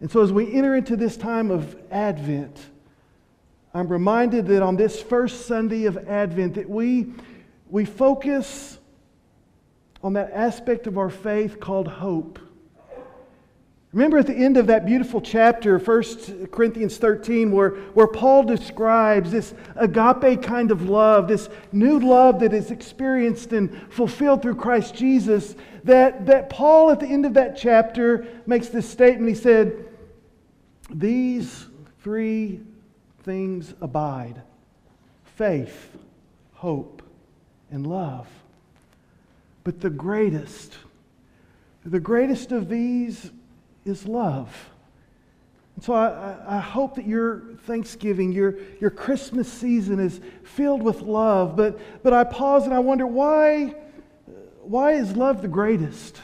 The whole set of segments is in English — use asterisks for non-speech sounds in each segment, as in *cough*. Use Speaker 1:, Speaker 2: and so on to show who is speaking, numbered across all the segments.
Speaker 1: And so, as we enter into this time of Advent, I'm reminded that on this first Sunday of Advent, that we, we focus on that aspect of our faith called hope. Remember at the end of that beautiful chapter, 1 Corinthians 13, where, where Paul describes this agape kind of love, this new love that is experienced and fulfilled through Christ Jesus, that, that Paul at the end of that chapter makes this statement. He said, These three things abide faith, hope, and love. But the greatest, the greatest of these is love. And so I, I, hope that your Thanksgiving, your, your Christmas season is filled with love. But, but I pause and I wonder why, why is love the greatest?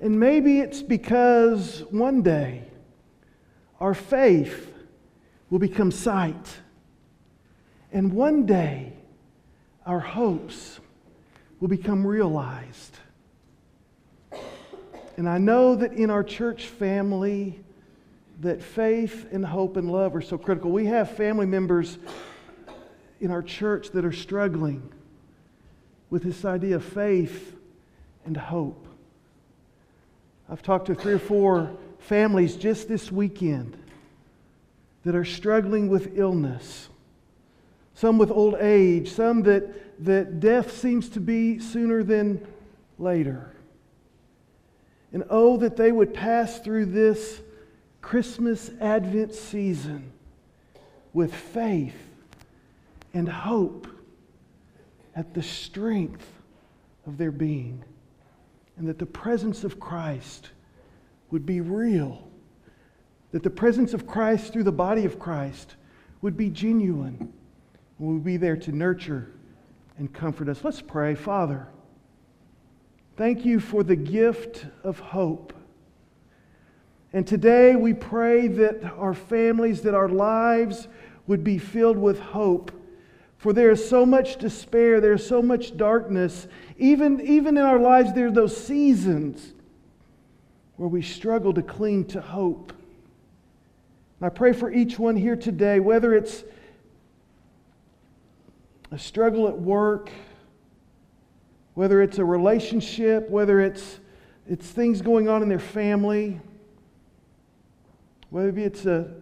Speaker 1: And maybe it's because one day our faith will become sight. And one day our hopes will become realized. And I know that in our church family, that faith and hope and love are so critical. We have family members in our church that are struggling with this idea of faith and hope. I've talked to three or four families just this weekend that are struggling with illness, some with old age, some that, that death seems to be sooner than later. And oh, that they would pass through this Christmas Advent season with faith and hope at the strength of their being, and that the presence of Christ would be real, that the presence of Christ through the body of Christ would be genuine, and would be there to nurture and comfort us. Let's pray, Father. Thank you for the gift of hope. And today we pray that our families, that our lives would be filled with hope. For there is so much despair, there's so much darkness. Even, even in our lives, there are those seasons where we struggle to cling to hope. And I pray for each one here today, whether it's a struggle at work, whether it's a relationship, whether it's, it's things going on in their family, whether it's a,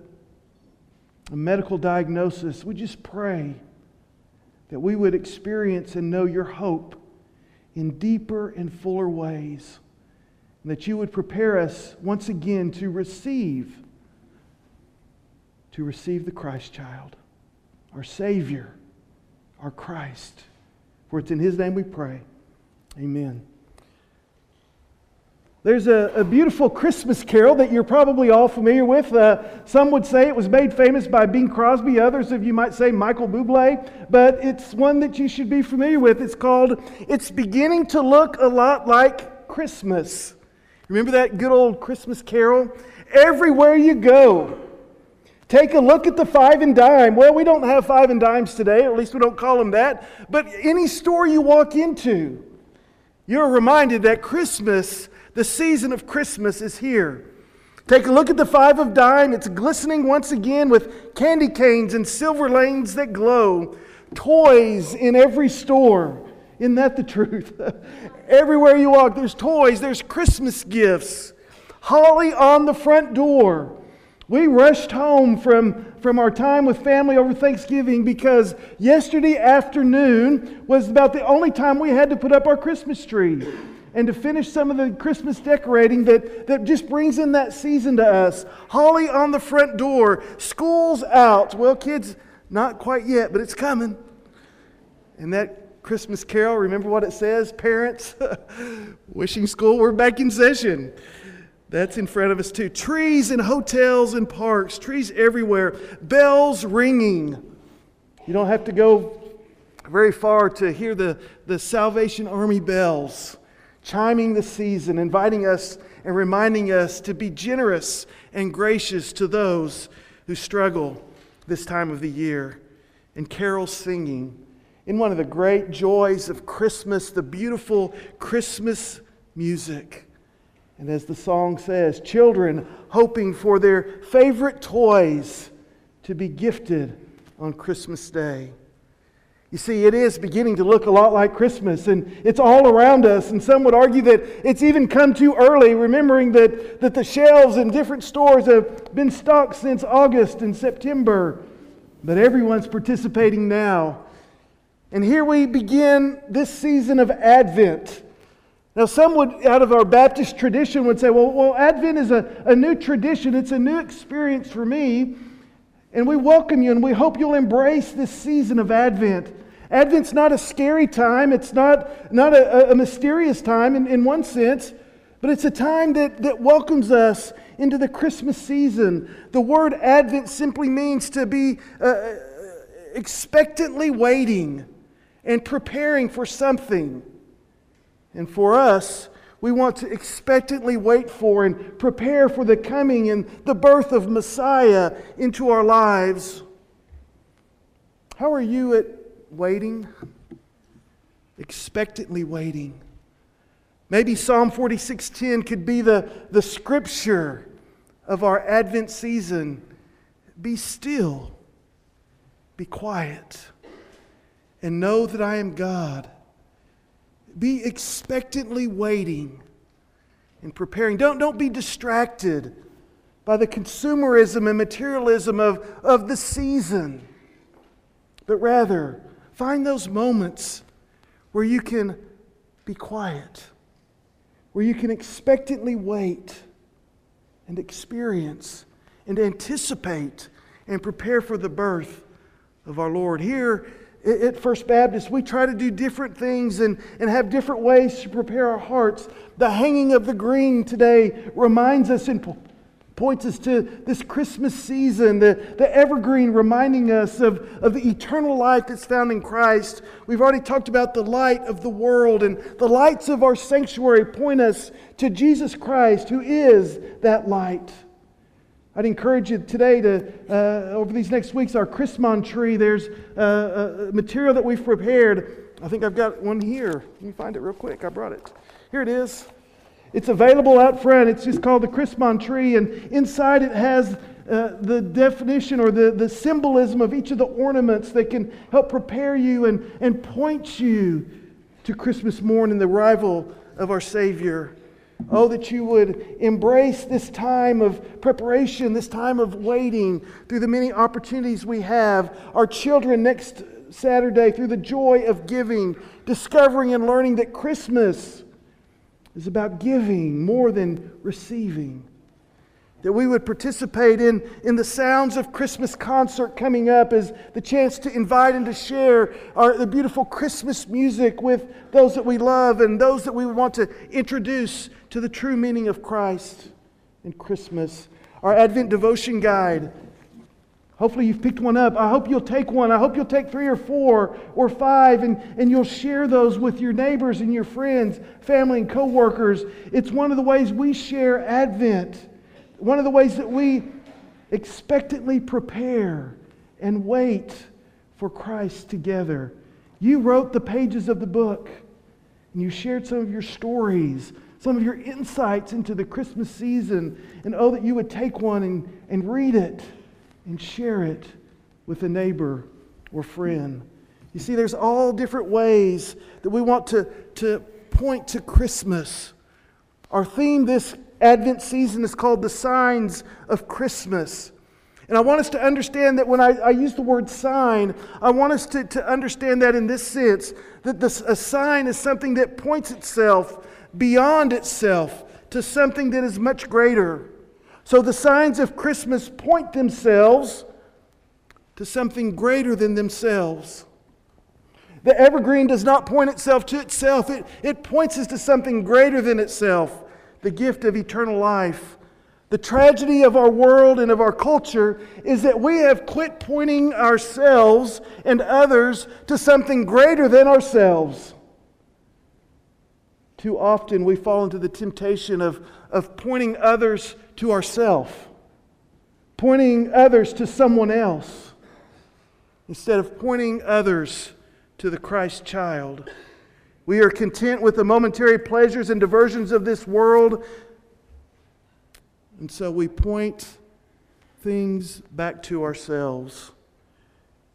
Speaker 1: a medical diagnosis, we just pray that we would experience and know your hope in deeper and fuller ways. And that you would prepare us once again to receive, to receive the Christ child, our Savior, our Christ. For it's in His name we pray. Amen. There's a, a, beautiful Christmas carol that you're probably all familiar with. Uh, some would say it was made famous by Bing Crosby. Others of you might say Michael Bublé. But it's one that you should be familiar with. It's called It's Beginning to Look a Lot Like Christmas. Remember that good old Christmas carol? Everywhere you go, take a look at the five and dime. Well, we don't have five and dimes today, at least we don't call them that. But any store you walk into, you're reminded that Christmas, the season of Christmas, is here. Take a look at the five of dime. It's glistening once again with candy canes and silver lanes that glow. Toys in every store. Isn't that the truth? *laughs* Everywhere you walk, there's toys, there's Christmas gifts. Holly on the front door. We rushed home from, from our time with family over Thanksgiving because yesterday afternoon was about the only time we had to put up our Christmas tree and to finish some of the Christmas decorating that, that just brings in that season to us. Holly on the front door, school's out. Well, kids, not quite yet, but it's coming. And that Christmas carol, remember what it says? Parents, *laughs* wishing school were back in session. That's in front of us too. Trees in hotels and parks, trees everywhere, bells ringing. You don't have to go very far to hear the, the Salvation Army bells chiming the season, inviting us and reminding us to be generous and gracious to those who struggle this time of the year. And carols singing. In one of the great joys of Christmas, the beautiful Christmas music And as the song says, children hoping for their favorite toys to be gifted on Christmas Day. You see, it is beginning to look a lot like Christmas, and it's all around us. And some would argue that it's even come too early, remembering that, that the shelves in different stores have been stocked since August and September. But everyone's participating now. And here we begin this season of Advent. Now, some would, out of our Baptist tradition, would say, well, well Advent is a, a new tradition, it's a new experience for me. And we welcome you and we hope you'll embrace this season of Advent. Advent's not a scary time, it's not, not a, a mysterious time in, in one sense, but it's a time that, that welcomes us into the Christmas season. The word Advent simply means to be uh, uh expectantly waiting and preparing for something. And for us, we want to expectantly wait for and prepare for the coming and the birth of Messiah into our lives. How are you at waiting, expectantly waiting. Maybe Psalm 46:10 could be the, the scripture of our Advent season. Be still, be quiet, and know that I am God. Be expectantly waiting and preparing. Don't, don't be distracted by the consumerism and materialism of, of the season, but rather Find those moments where you can be quiet, where you can expectantly wait and experience and anticipate and prepare for the birth of our Lord. Here at First Baptist, we try to do different things and, and have different ways to prepare our hearts. The hanging of the green today reminds us and points us to this Christmas season, the, the evergreen reminding us of, of the eternal life that's found in Christ. We've already talked about the light of the world, and the lights of our sanctuary point us to Jesus Christ, who is that light. I'd encourage you today to, uh, over these next weeks, our Christmas tree, there's uh, a material that we've prepared. I think I've got one here. Let me find it real quick. I brought it. Here it is. It's available out front. It's just called the Christmas tree, and inside it has uh, the definition or the, the symbolism of each of the ornaments that can help prepare you and, and point you to Christmas morning, the arrival of our Savior. Oh, that you would embrace this time of preparation, this time of waiting through the many opportunities we have. Our children next Saturday, through the joy of giving, discovering and learning that Christmas is about giving more than receiving. That we would participate in, in the Sounds of Christmas concert coming up as the chance to invite and to share our, the beautiful Christmas music with those that we love and those that we want to introduce to the true meaning of Christ and Christmas. Our Advent devotion guide Hopefully, you've picked one up. I hope you'll take one. I hope you'll take three or four or five and, and you'll share those with your neighbors and your friends, family, and coworkers. It's one of the ways we share Advent, one of the ways that we expectantly prepare and wait for Christ together. You wrote the pages of the book and you shared some of your stories, some of your insights into the Christmas season. And oh, that you would take one and, and read it and share it with a neighbor or friend. You see, there's all different ways that we want to, to point to Christmas. Our theme this Advent season is called the signs of Christmas. And I want us to understand that when I, I use the word sign, I want us to, to understand that in this sense that this, a sign is something that points itself beyond itself to something that is much greater. So the signs of Christmas point themselves to something greater than themselves. The evergreen does not point itself to itself, it, it points us to something greater than itself the gift of eternal life. The tragedy of our world and of our culture is that we have quit pointing ourselves and others to something greater than ourselves. Too often we fall into the temptation of, of pointing others to ourselves, pointing others to someone else, instead of pointing others to the Christ child. We are content with the momentary pleasures and diversions of this world, And so we point things back to ourselves.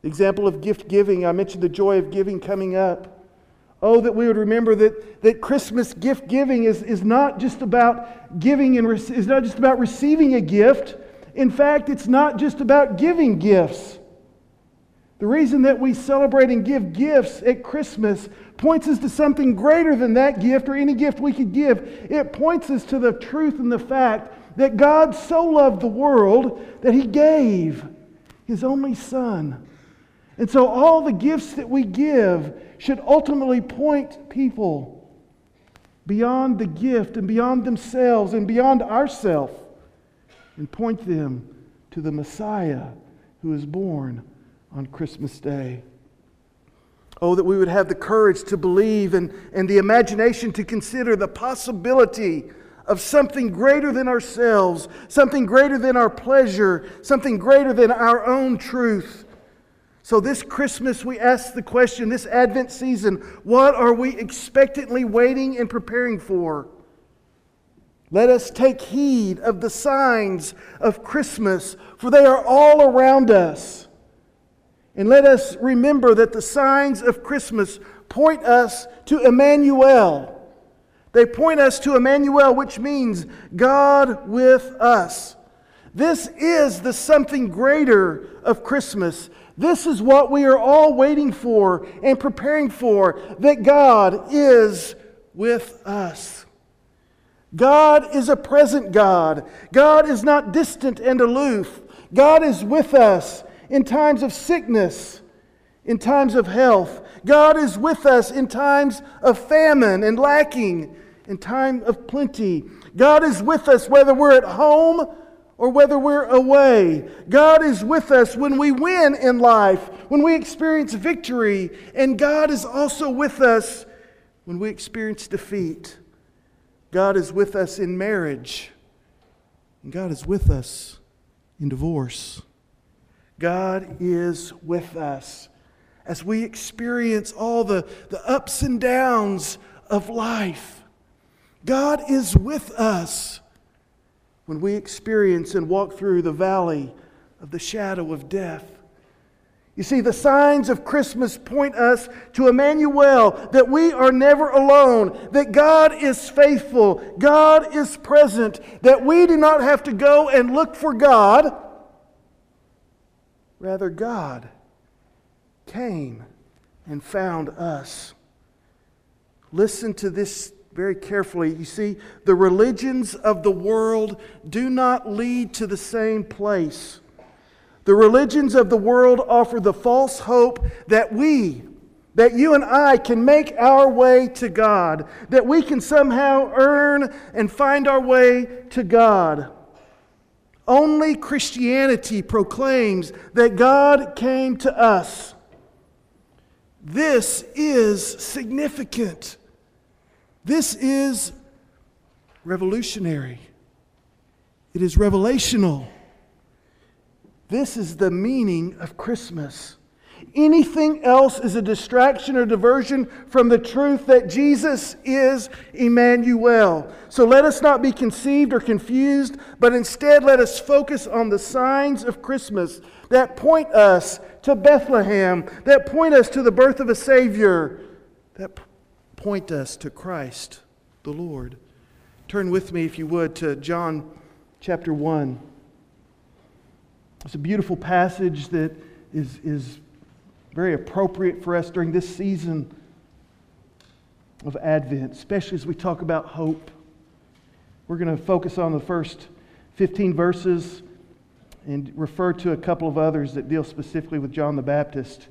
Speaker 1: Example of gift giving, I mentioned the joy of giving coming up. Oh, that we would remember that, that Christmas gift giving is, is not just about giving and is not just about receiving a gift. In fact, it's not just about giving gifts. The reason that we celebrate and give gifts at Christmas points us to something greater than that gift or any gift we could give. It points us to the truth and the fact that God so loved the world that he gave his only Son. And so all the gifts that we give should ultimately point people beyond the gift and beyond themselves and beyond ourself and point them to the Messiah who is born on Christmas Day. Oh, that we would have the courage to believe and, and the imagination to consider the possibility of something greater than ourselves, something greater than our pleasure, something greater than our own truth. So, this Christmas, we ask the question this Advent season, what are we expectantly waiting and preparing for? Let us take heed of the signs of Christmas, for they are all around us. And let us remember that the signs of Christmas point us to Emmanuel they point us to Emmanuel, which means God with us. This is the something greater of Christmas. This is what we are all waiting for and preparing for that God is with us. God is a present God. God is not distant and aloof. God is with us in times of sickness, in times of health. God is with us in times of famine and lacking in time of plenty. God is with us whether we're at home or whether we're away. God is with us when we win in life, when we experience victory, and God is also with us when we experience defeat. God is with us in marriage, and God is with us in divorce. God is with us as we experience all the, the ups and downs of life. God is with us when we experience and walk through the valley of the shadow of death. You see, the signs of Christmas point us to Emmanuel, that we are never alone, that God is faithful, God is present, that we do not have to go and look for God. Rather, God came and found us. Listen to this very carefully. You see, the religions of the world do not lead to the same place. The religions of the world offer the false hope that we, that you and I can make our way to God, that we can somehow earn and find our way to God. Only Christianity proclaims that God came to us. This is significant. This is revolutionary, it is revelational. This is the meaning of Christmas. Anything else is a distraction or diversion from the truth that Jesus is Emmanuel. So let us not be conceived or confused, but instead let us focus on the signs of Christmas that point us to Bethlehem, that point us to the birth of a Savior, that point us to Christ the Lord. Turn with me, if you would, to John chapter 1. It's a beautiful passage that is, is very appropriate for us during this season of Advent, especially as we talk about hope. We're going to focus on the first 15 verses and refer to a couple of others that deal specifically with John the Baptist.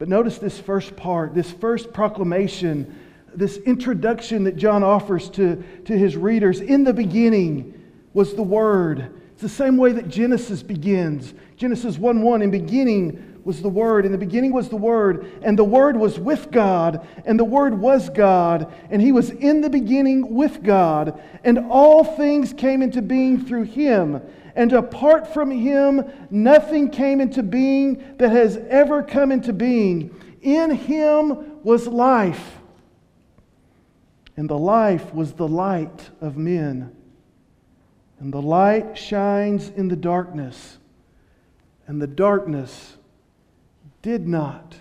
Speaker 1: But notice this first part, this first proclamation this introduction that John offers to, to his readers. In the beginning was the Word. It's the same way that Genesis begins. Genesis 1 1, in beginning was the Word. In the beginning was the Word, and the Word was with God, and the Word was God, and He was in the beginning with God, and all things came into being through Him. And apart from Him, nothing came into being that has ever come into being. In Him was life and the life was the light of men. And the light shines in the darkness, and the darkness did not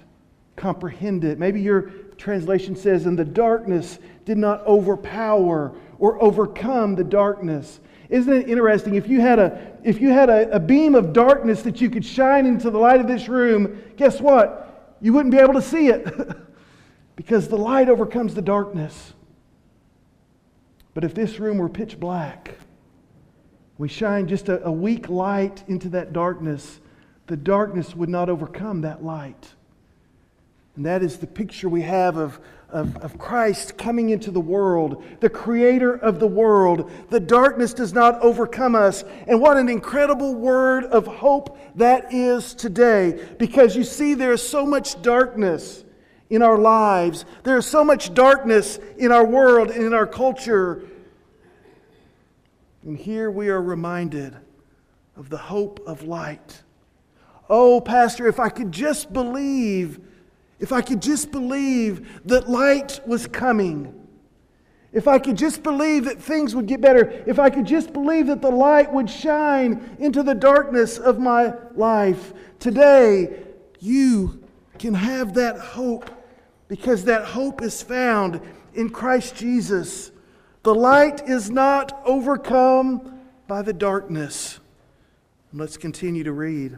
Speaker 1: comprehend it. Maybe your translation says, and the darkness did not overpower or overcome the darkness. Isn't it interesting? If you had, a, if you had a, a beam of darkness that you could shine into the light of this room, guess what? You wouldn't be able to see it *laughs* because the light overcomes the darkness. But if this room were pitch black, we shine just a, a weak light into that darkness, the darkness would not overcome that light. And that is the picture we have of, of, of, Christ coming into the world, the creator of the world. The darkness does not overcome us. And what an incredible word of hope that is today. Because you see, there is so much darkness in our lives, there is so much darkness in our world and in our culture. And here we are reminded of the hope of light. Oh, Pastor, if I could just believe, if I could just believe that light was coming. If I could just believe that things would get better, if I could just believe that the light would shine into the darkness of my life, today you can have that hope because that hope is found in Christ Jesus. The light is not overcome by the darkness. Let's continue to read.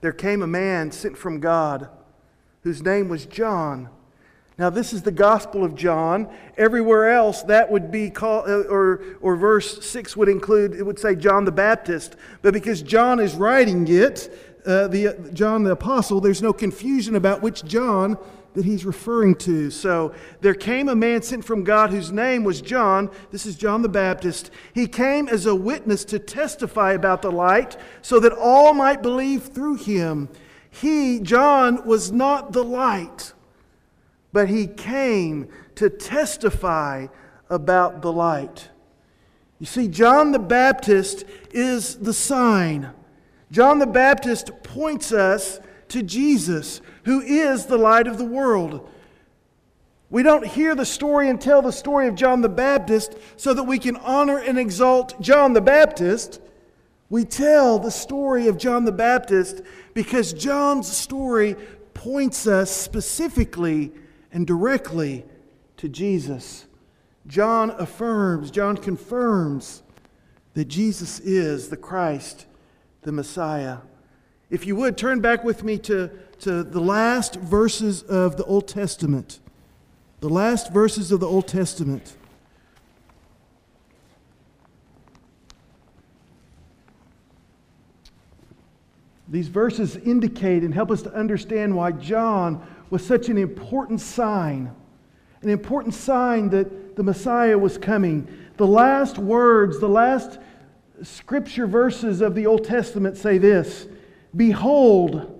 Speaker 1: There came a man sent from God whose name was John. Now, this is the Gospel of John. Everywhere else, that would be called, uh, or, or verse 6 would include, it would say John the Baptist. But because John is writing it, uh, the, John the Apostle, there's no confusion about which John that he's referring to. So there came a man sent from God whose name was John. This is John the Baptist. He came as a witness to testify about the light so that all might believe through him. He, John, was not the light, but he came to testify about the light. You see, John the Baptist is the sign. John the Baptist points us to Jesus, who is the light of the world. We don't hear the story and tell the story of John the Baptist so that we can honor and exalt John the Baptist. We tell the story of John the Baptist because John's story points us specifically and directly to Jesus. John affirms, John confirms that Jesus is the Christ, the Messiah. If you would, turn back with me to, to the last verses of the Old Testament. The last verses of the Old Testament. These verses indicate and help us to understand why John was such an important sign, an important sign that the Messiah was coming. The last words, the last scripture verses of the Old Testament say this Behold,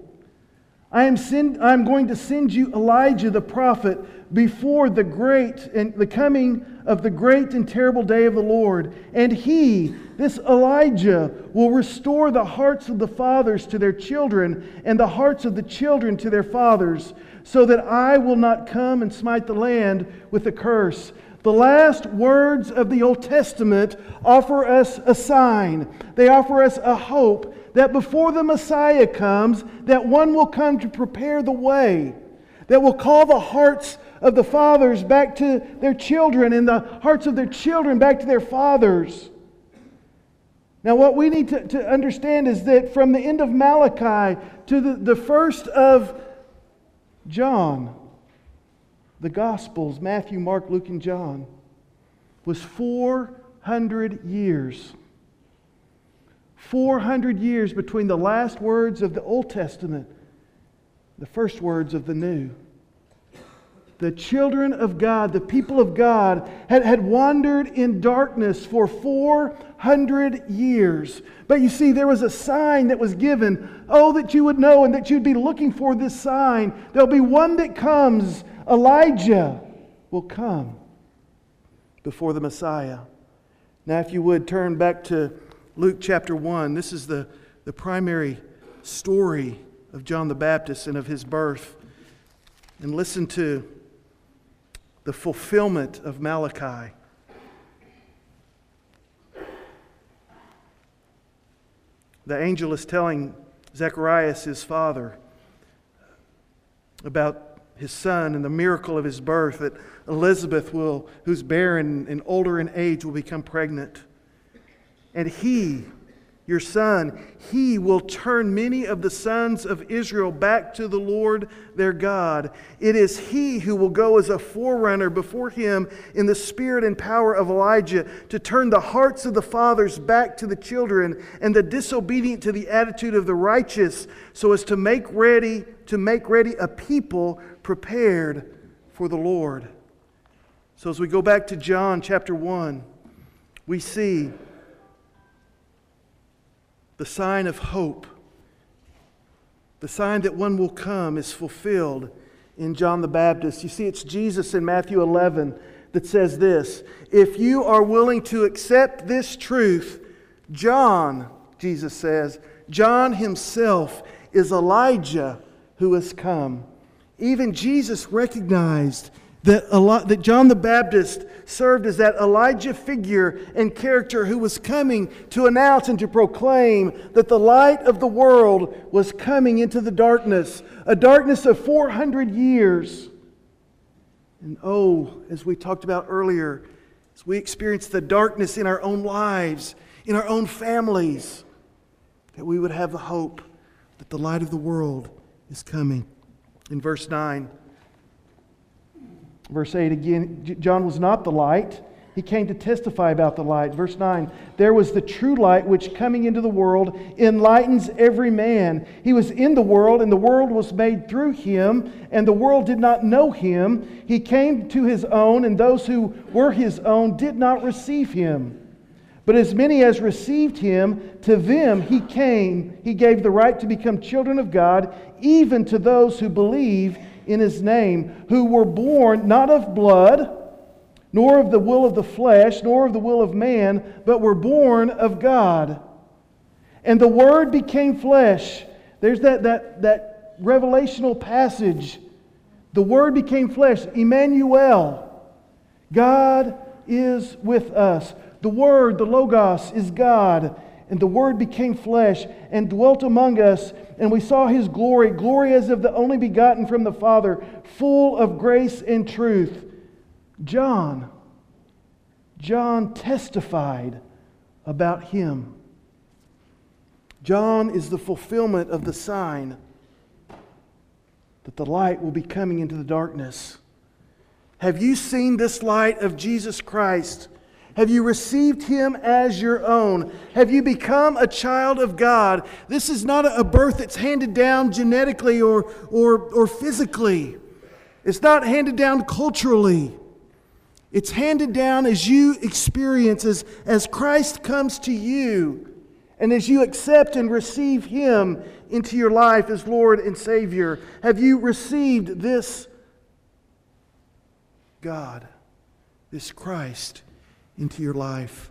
Speaker 1: I am, send, I am going to send you Elijah the prophet before the great and the coming of the great and terrible day of the Lord. And he, this Elijah, will restore the hearts of the fathers to their children and the hearts of the children to their fathers, so that I will not come and smite the land with a curse. The last words of the Old Testament offer us a sign. They offer us a hope that before the Messiah comes, that one will come to prepare the way, that will call the hearts of the fathers back to their children and the hearts of their children back to their fathers. Now, what we need to, to understand is that from the end of Malachi to the, the first of John, the Gospels, Matthew, Mark, Luke, and John, was 400 years. 400 years between the last words of the Old Testament, the first words of the New. The children of God, the people of God, had, had wandered in darkness for 400 years. But you see, there was a sign that was given. Oh, that you would know and that you'd be looking for this sign. There'll be one that comes. Elijah will come before the Messiah. Now, if you would turn back to Luke chapter 1. This is the, the primary story of John the Baptist and of his birth. And listen to the fulfillment of Malachi. The angel is telling Zacharias, his father, about his son and the miracle of his birth, that Elizabeth will, who's barren and older in age, will become pregnant. And he, your son, he will turn many of the sons of Israel back to the Lord their God. It is he who will go as a forerunner before him in the spirit and power of Elijah to turn the hearts of the fathers back to the children and the disobedient to the attitude of the righteous so as to make ready to make ready a people prepared for the Lord. So as we go back to John chapter 1, we see the sign of hope, the sign that one will come, is fulfilled in John the Baptist. You see, it's Jesus in Matthew 11 that says this If you are willing to accept this truth, John, Jesus says, John himself is Elijah who has come. Even Jesus recognized that, that John the Baptist served as that Elijah figure and character who was coming to announce and to proclaim that the light of the world was coming into the darkness, a darkness of 400 years. And oh, as we talked about earlier, as we experience the darkness in our own lives, in our own families, that we would have the hope that the light of the world is coming. In verse 9, Verse 8 again, John was not the light. He came to testify about the light. Verse 9, there was the true light which coming into the world enlightens every man. He was in the world, and the world was made through him, and the world did not know him. He came to his own, and those who were his own did not receive him. But as many as received him, to them he came, he gave the right to become children of God, even to those who believe in his name, who were born not of blood, nor of the will of the flesh, nor of the will of man, but were born of God. And the Word became flesh. There's that, that, that revelational passage. The Word became flesh. Emmanuel. God is with us. The Word, the Logos, is God. And the Word became flesh and dwelt among us, and we saw his glory, glory as of the only begotten from the Father, full of grace and truth. John, John testified about him. John is the fulfillment of the sign that the light will be coming into the darkness. Have you seen this light of Jesus Christ? Have you received him as your own? Have you become a child of God? This is not a birth that's handed down genetically or, or, or physically, it's not handed down culturally. It's handed down as you experience, as, as Christ comes to you, and as you accept and receive Him into your life as Lord and Savior. Have you received this God, this Christ? Into your life.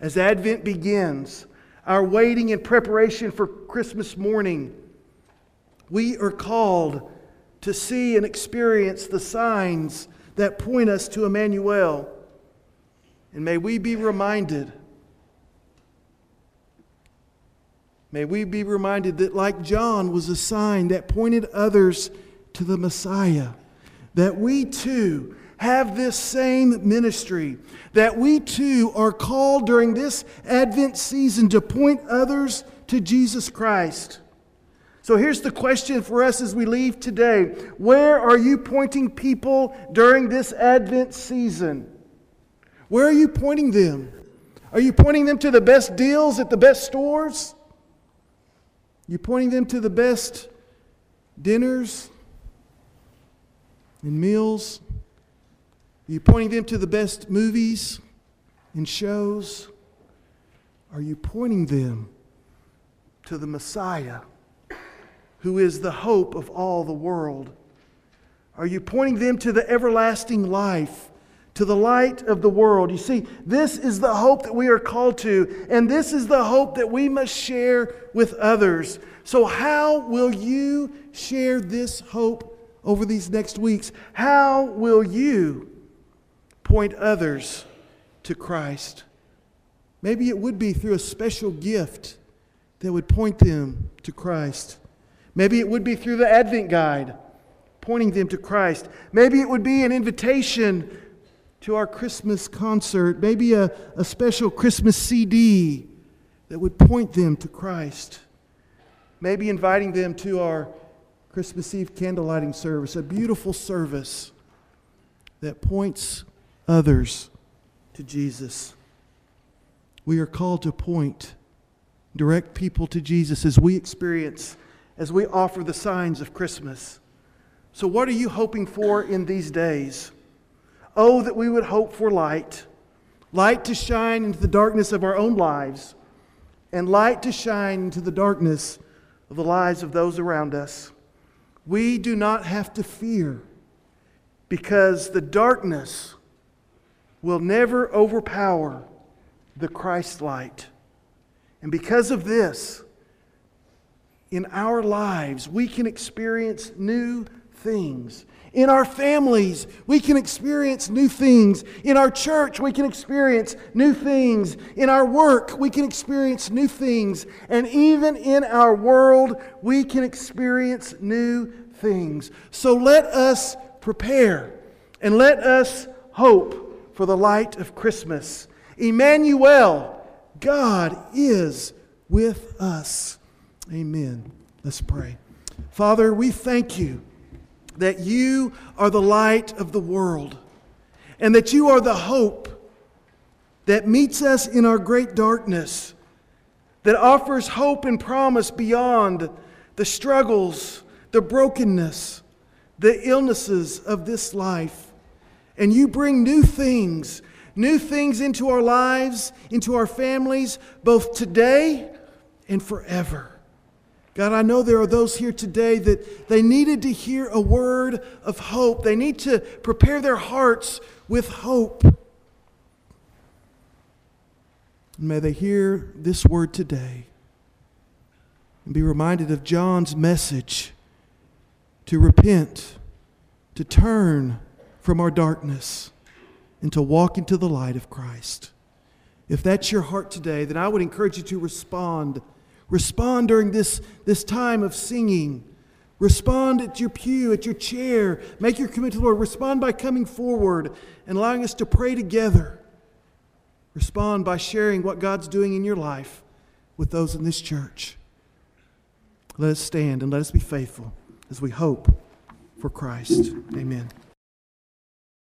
Speaker 1: As Advent begins, our waiting and preparation for Christmas morning, we are called to see and experience the signs that point us to Emmanuel. And may we be reminded, may we be reminded that, like John was a sign that pointed others to the Messiah, that we too have this same ministry, that we too are called during this Advent season to point others to Jesus Christ. So here's the question for us as we leave today Where are you pointing people during this Advent season? Where are you pointing them? Are you pointing them to the best deals at the best stores? Are you pointing them to the best dinners and meals? Are you pointing them to the best movies and shows? Are you pointing them to the Messiah, who is the hope of all the world? Are you pointing them to the everlasting life, to the light of the world? You see, this is the hope that we are called to, and this is the hope that we must share with others. So, how will you share this hope over these next weeks? How will you? Point others to Christ. Maybe it would be through a special gift that would point them to Christ. Maybe it would be through the Advent guide, pointing them to Christ. Maybe it would be an invitation to our Christmas concert, maybe a, a special Christmas CD that would point them to Christ. Maybe inviting them to our Christmas Eve candlelighting service, a beautiful service that points others to Jesus. We are called to point, direct people to Jesus as we experience, as we offer the signs of Christmas. So, what are you hoping for in these days? Oh, that we would hope for light, light to shine into the darkness of our own lives, and light to shine into the darkness of the lives of those around us. We do not have to fear because the darkness will never overpower the Christ light. And because of this, in our lives, we can experience new things. In our families, we can experience new things. In our church, we can experience new things. In our work, we can experience new things. And even in our world, we can experience new things. So let us prepare and let us hope for the light of Christmas. Emmanuel, God is with us. Amen. Let's pray. Father, we thank you that you are the light of the world and that you are the hope that meets us in our great darkness, that offers hope and promise beyond the struggles, the brokenness, the illnesses of this life. And you bring new things, new things into our lives, into our families, both today and forever. God, I know there are those here today that they needed to hear a word of hope. They need to prepare their hearts with hope. May they hear this word today and be reminded of John's message to repent, to turn from our darkness, and to walk into the light of Christ. If that's your heart today, then I would encourage you to respond Respond during this, this time of singing. Respond at your pew, at your chair. Make your commitment to the Lord. Respond by coming forward and allowing us to pray together. Respond by sharing what God's doing in your life with those in this church. Let us stand and let us be faithful as we hope for Christ. Amen.